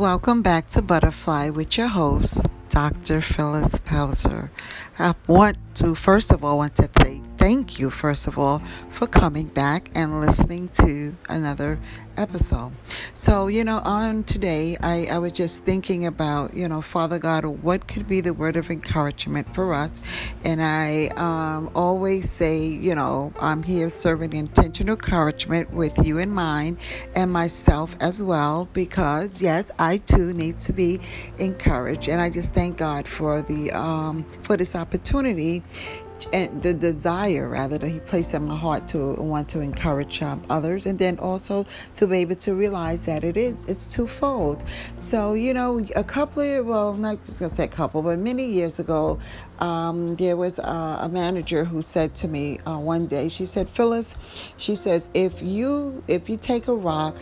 Welcome back to Butterfly with your host, Dr. Phyllis Pelzer. I want to, first of all, want to say thank you, first of all, for coming back and listening to another episode. So, you know, on today, I, I was just thinking about, you know, Father God, what could be the word of encouragement for us? And I um, always say, you know, I'm here serving intentional encouragement with you in mind and myself as well, because yes, I too need to be encouraged. And I just thank God for the um, for this opportunity the desire rather that he placed in my heart to want to encourage um, others and then also to be able to realize that it is it's twofold. So you know a couple of well not just gonna say a couple but many years ago um, there was a, a, manager who said to me uh, one day she said phyllis she says if you if you take a rock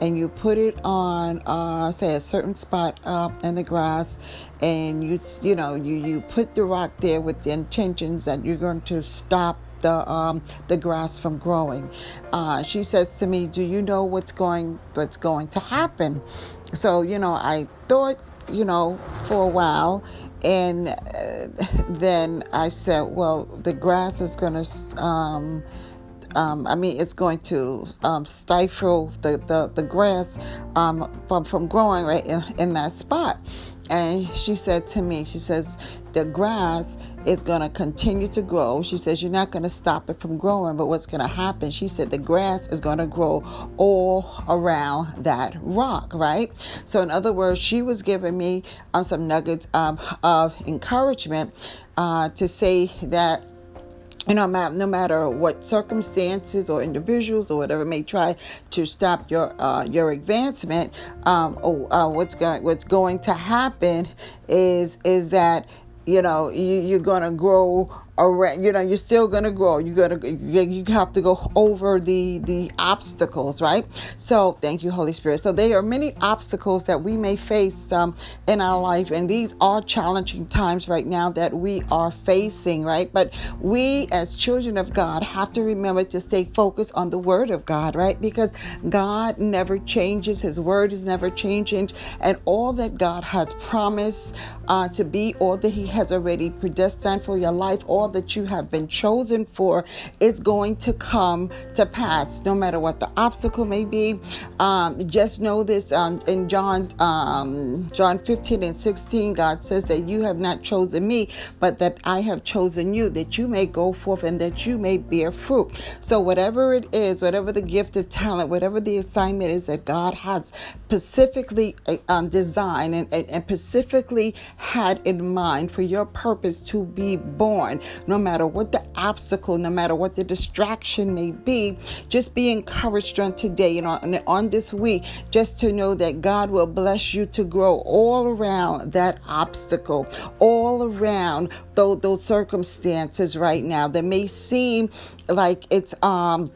and you put it on uh, say a certain spot up in the grass and you you know you you put the rock there with the intentions that you're going to stop the um, the grass from growing. Uh, she says to me, "Do you know what's going what's going to happen?" So you know, I thought you know for a while, and uh, then I said, "Well, the grass is going to." Um, um, I mean, it's going to um, stifle the, the, the grass um, from, from growing right in, in that spot. And she said to me, she says, the grass is going to continue to grow. She says, You're not going to stop it from growing, but what's going to happen? She said, The grass is going to grow all around that rock, right? So, in other words, she was giving me um, some nuggets um, of encouragement uh, to say that you know, no matter what circumstances or individuals or whatever may try to stop your uh, your advancement, um, or, uh, what's going what's going to happen is is that you know you, you're going to grow around you know you're still going to grow. You're going to you have to go over the the obstacles right? So thank you holy spirit. So there are many obstacles that we may face um, in our life and these are challenging times right now that we are facing right? But we as children of god have to remember to stay focused on the word of god right? Because god never changes. His word is never changing. And all that god has promised uh, to be all that he has already predestined for your life all that you have been chosen for is going to come to pass, no matter what the obstacle may be. Um, just know this um, in John um, John 15 and 16, God says that you have not chosen me, but that I have chosen you, that you may go forth and that you may bear fruit. So whatever it is, whatever the gift of talent, whatever the assignment is that God has specifically um, designed and, and, and specifically had in mind for your purpose to be born, no matter what the obstacle, no matter what the distraction may be, just be encouraged on today and on, on this week, just to know that God will bless you to grow all around that obstacle, all around those, those circumstances right now that may seem like it's um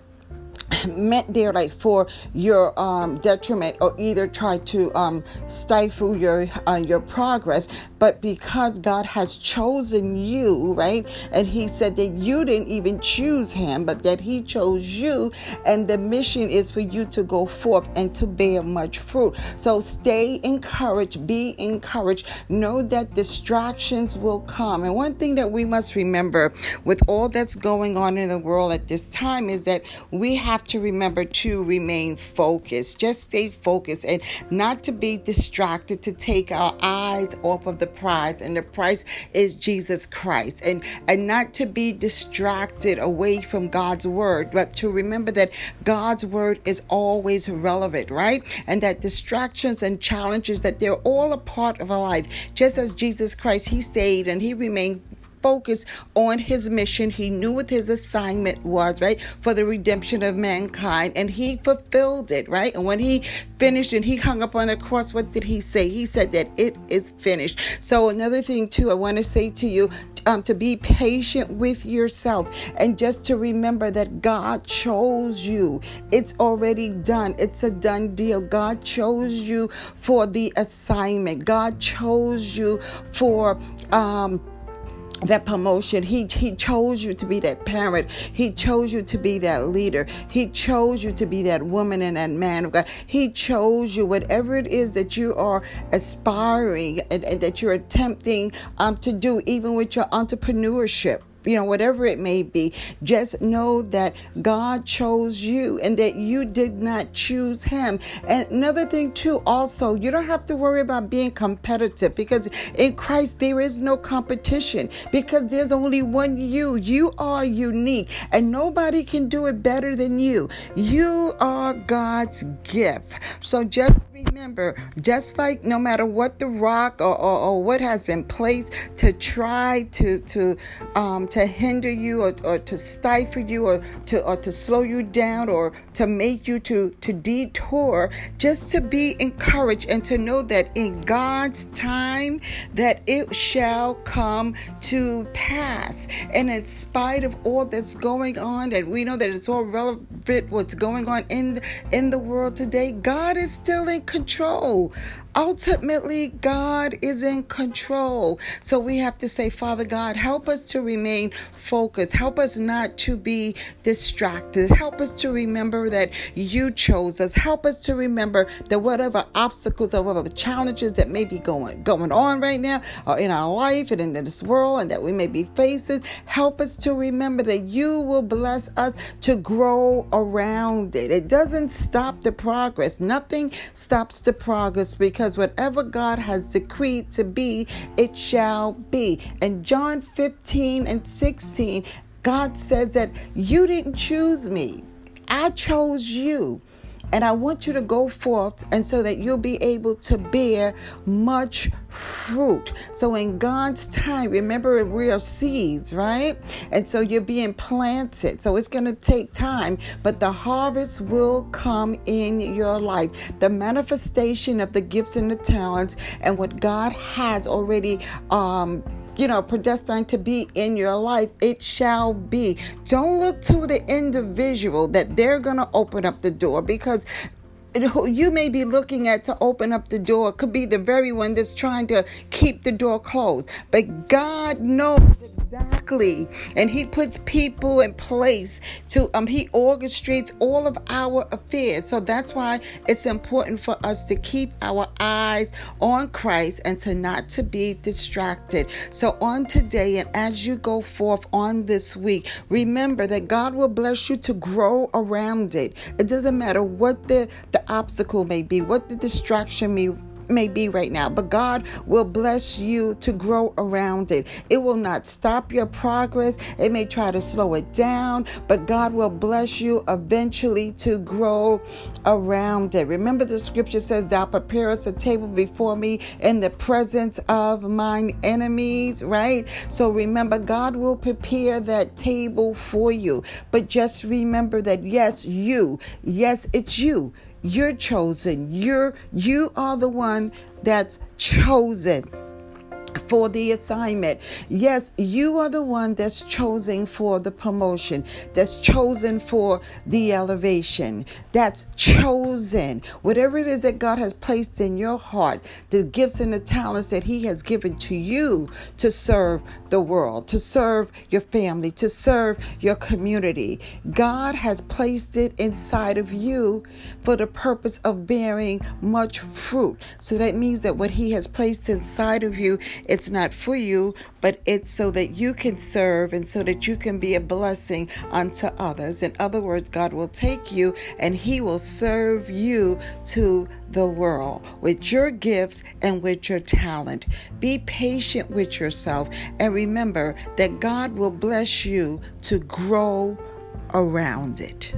meant there like for your um, detriment or either try to um, stifle your uh, your progress but because God has chosen you right? And he said that you didn't even choose him but that he chose you and the mission is for you to go forth and to bear much fruit. So stay encouraged be encouraged. Know that distractions will come. And one thing that we must remember with all that's going on in the world at this time is that we have to remember to remain focused. Just stay focused and not to be distracted, to take our eyes off of the prize. And the prize is Jesus Christ. And, and not to be distracted away from God's word, but to remember that God's word is always relevant, right? And that distractions and challenges, that they're all a part of our life. Just as Jesus Christ, He stayed and He remained focus on his mission. He knew what his assignment was, right? For the redemption of mankind. And he fulfilled it, right? And when he finished and he hung up on the cross, what did he say? He said that it is finished. So, another thing, too, I want to say to you um, to be patient with yourself and just to remember that God chose you. It's already done, it's a done deal. God chose you for the assignment, God chose you for. Um, that promotion. He he chose you to be that parent. He chose you to be that leader. He chose you to be that woman and that man of God. He chose you, whatever it is that you are aspiring and, and that you're attempting um, to do, even with your entrepreneurship you know, whatever it may be, just know that God chose you and that you did not choose him. And another thing, too, also, you don't have to worry about being competitive because in Christ there is no competition because there's only one you. You are unique and nobody can do it better than you. You are God's gift. So just remember, just like no matter what the rock or, or, or what has been placed to try to to um, to hinder you or, or to stifle you or to or to slow you down or to make you to to detour, just to be encouraged and to know that in God's time that it shall come to pass. And in spite of all that's going on, and we know that it's all relevant what's going on in in the world today, God is still in control. Ultimately, God is in control. So we have to say, Father God, help us to remain focused. Help us not to be distracted. Help us to remember that you chose us. Help us to remember that whatever obstacles or whatever challenges that may be going going on right now or in our life and in this world and that we may be facing, help us to remember that you will bless us to grow around it. It doesn't stop the progress. Nothing stops the progress because whatever God has decreed to be, it shall be. And John 15 and 16, God says that you didn't choose me, I chose you. And I want you to go forth and so that you'll be able to bear much fruit. So in God's time, remember we are seeds, right? And so you're being planted. So it's going to take time, but the harvest will come in your life. The manifestation of the gifts and the talents and what God has already um you know, predestined to be in your life, it shall be. Don't look to the individual that they're going to open up the door because you may be looking at to open up the door could be the very one that's trying to keep the door closed. But God knows Exactly. And he puts people in place to um he orchestrates all of our affairs. So that's why it's important for us to keep our eyes on Christ and to not to be distracted. So on today and as you go forth on this week, remember that God will bless you to grow around it. It doesn't matter what the the obstacle may be, what the distraction may may be right now, but God will bless you to grow around it. It will not stop your progress. It may try to slow it down, but God will bless you eventually to grow around it. Remember, the scripture says, Thou preparest a table before me in the presence of mine enemies, right? So remember, God will prepare that table for you. But just remember that, yes, you, yes, it's you you're chosen. You're you are the one that's chosen for the assignment. Yes, you are the one that's chosen for the promotion, that's chosen for the elevation, that's chosen. Whatever it is that God has placed in your heart, the gifts and the talents that He has given to you to serve the world, to serve your family, to serve your community. God has placed it inside of you for the purpose of bearing much fruit. So that means that what He has placed inside of you it's not for you, but it's so that you can serve and so that you can be a blessing unto others. In other words, God will take you and He will serve you to the world with your gifts and with your talent. Be patient with yourself and remember that God will bless you to grow around it.